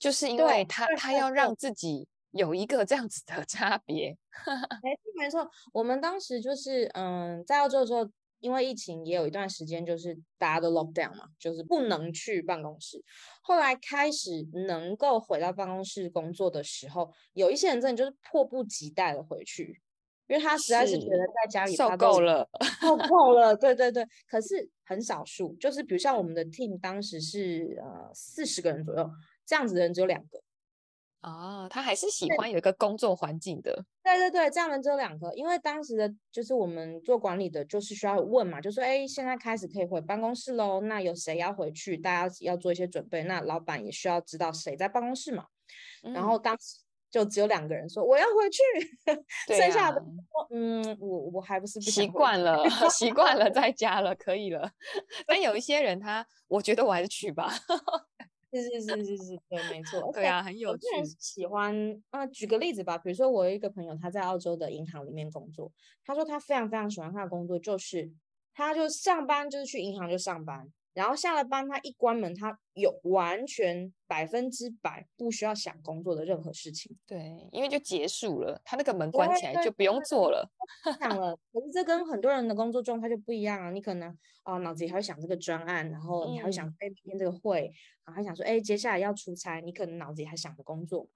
就是因为他他要让自己有一个这样子的 (laughs) 差别，(laughs) 没错没错。我们当时就是嗯，在澳洲的时候，因为疫情也有一段时间，就是大家都 lock down 嘛，就是不能去办公室。后来开始能够回到办公室工作的时候，有一些人真的就是迫不及待的回去，因为他实在是觉得在家里受够了，受够 (laughs) 了。对对对，可是很少数，就是比如像我们的 team 当时是呃四十个人左右。这样子的人只有两个啊，他还是喜欢有一个工作环境的。对对对，这样的人只有两个，因为当时的就是我们做管理的，就是需要问嘛，就说哎，现在开始可以回办公室喽，那有谁要回去？大家要做一些准备，那老板也需要知道谁在办公室嘛。嗯、然后当时就只有两个人说我要回去，(laughs) 啊、剩下的说嗯，我我还不是不习惯了，习惯了在家了，可以了。(laughs) 但有一些人他，我觉得我还是去吧。(laughs) 是是是是是，对，没错，对啊，很有趣。喜欢啊，举个例子吧，比如说我有一个朋友，他在澳洲的银行里面工作，他说他非常非常喜欢他的工作，就是他就上班就是去银行就上班。然后下了班，他一关门，他有完全百分之百不需要想工作的任何事情。对，因为就结束了，他那个门关起来就不用做了。想了，可是这跟很多人的工作状态就不一样啊。你可能啊、哦，脑子里还会想这个专案，然后你还会想哎，明天这个会，啊，还想说哎，接下来要出差，你可能脑子里还想着工作。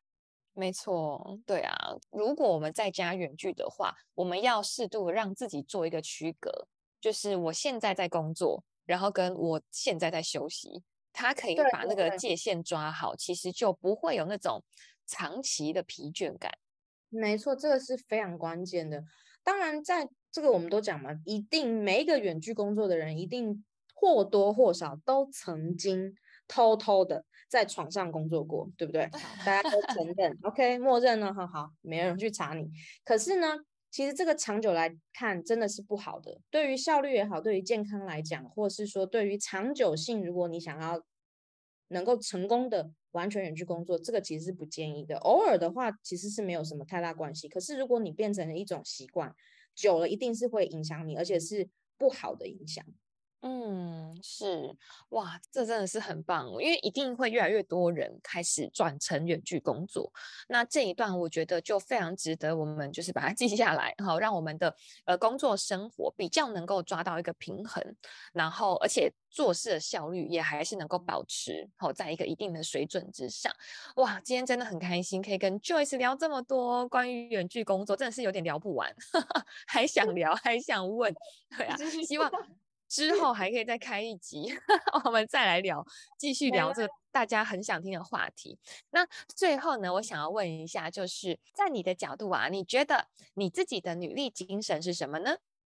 没错，对啊。如果我们在家远距的话，我们要适度的让自己做一个区隔，就是我现在在工作。然后跟我现在在休息，他可以把那个界限抓好，其实就不会有那种长期的疲倦感。没错，这个是非常关键的。当然，在这个我们都讲嘛，一定每一个远距工作的人，一定或多或少都曾经偷偷的在床上工作过，对不对？好，(laughs) 大家都承认，OK，默认呢，很好，没人去查你。可是呢？其实这个长久来看真的是不好的，对于效率也好，对于健康来讲，或是说对于长久性，如果你想要能够成功的完全远距工作，这个其实是不建议的。偶尔的话，其实是没有什么太大关系。可是如果你变成了一种习惯，久了一定是会影响你，而且是不好的影响。嗯，是哇，这真的是很棒，因为一定会越来越多人开始转成远距工作。那这一段我觉得就非常值得我们就是把它 (laughs) 记下来，好，让我们的呃工作生活比较能够抓到一个平衡，然后而且做事的效率也还是能够保持好在一个一定的水准之上。哇，今天真的很开心，可以跟 Joyce 聊这么多关于远距工作，真的是有点聊不完，(laughs) 还想聊，还想问，对啊，(laughs) 希望。之后还可以再开一集，(laughs) 我们再来聊，继续聊这大家很想听的话题。那最后呢，我想要问一下，就是在你的角度啊，你觉得你自己的女力精神是什么呢？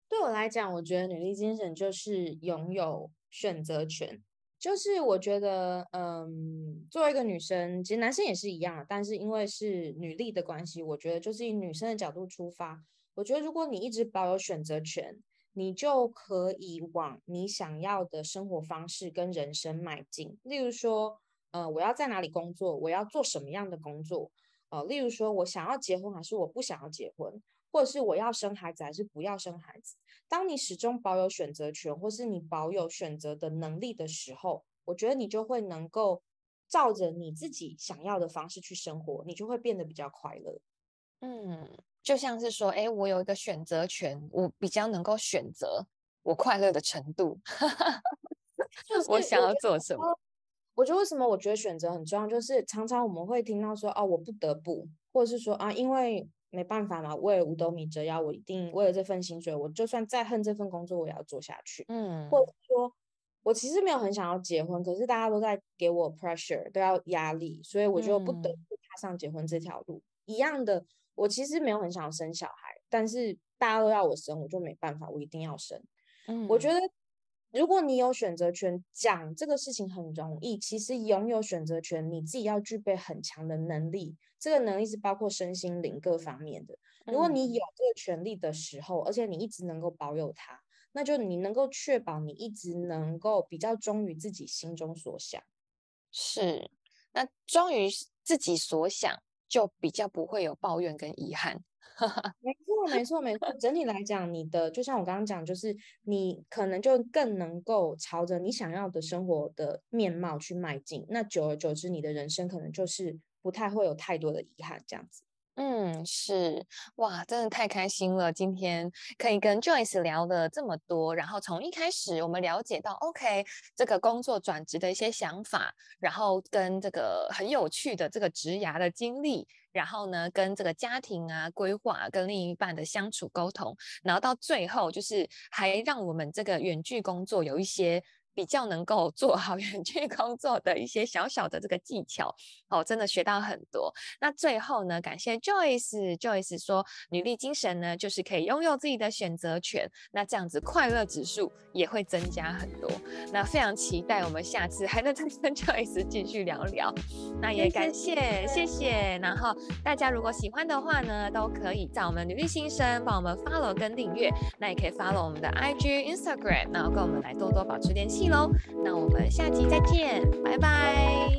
对我来讲，我觉得女力精神就是拥有选择权。就是我觉得，嗯，作为一个女生，其实男生也是一样，但是因为是女力的关系，我觉得就是以女生的角度出发，我觉得如果你一直保有选择权，你就可以往你想要的生活方式跟人生迈进。例如说，呃，我要在哪里工作，我要做什么样的工作，呃，例如说我想要结婚还是我不想要结婚。或者是我要生孩子还是不要生孩子？当你始终保有选择权，或是你保有选择的能力的时候，我觉得你就会能够照着你自己想要的方式去生活，你就会变得比较快乐。嗯，就像是说，哎，我有一个选择权，我比较能够选择我快乐的程度。(laughs) 我想要做什么？我觉得为什么我觉得选择很重要，就是常常我们会听到说，哦，我不得不，或者是说啊，因为。没办法嘛，为了五斗米折腰，我一定为了这份薪水，我就算再恨这份工作，我也要做下去。嗯，或者说，我其实没有很想要结婚，可是大家都在给我 pressure，都要压力，所以我就不得不踏上结婚这条路。嗯。一样的，我其实没有很想生小孩，但是大家都要我生，我就没办法，我一定要生。嗯，我觉得。如果你有选择权，讲这个事情很容易。其实拥有选择权，你自己要具备很强的能力。这个能力是包括身心灵各方面的。如果你有这个权利的时候，而且你一直能够保有它，那就你能够确保你一直能够比较忠于自己心中所想。是，那忠于自己所想，就比较不会有抱怨跟遗憾。(laughs) 没错，没错，没错。整体来讲，你的就像我刚刚讲，就是你可能就更能够朝着你想要的生活的面貌去迈进。那久而久之，你的人生可能就是不太会有太多的遗憾，这样子。嗯，是哇，真的太开心了！今天可以跟 Joyce 聊了这么多，然后从一开始我们了解到，OK，这个工作转职的一些想法，然后跟这个很有趣的这个职涯的经历，然后呢，跟这个家庭啊规划，跟另一半的相处沟通，然后到最后就是还让我们这个远距工作有一些。比较能够做好 (laughs) 远距工作的一些小小的这个技巧哦，真的学到很多。那最后呢，感谢 Joyce，Joyce 说，女力精神呢，就是可以拥有自己的选择权，那这样子快乐指数也会增加很多。那非常期待我们下次还能再跟 (laughs) Joyce 继续聊聊。那也感谢，谢谢，谢谢。然后大家如果喜欢的话呢，都可以在我们女力新生帮我们 follow 跟订阅，那也可以 follow 我们的 IG、Instagram，然后跟我们来多多保持联系。那我们下集再见拜拜。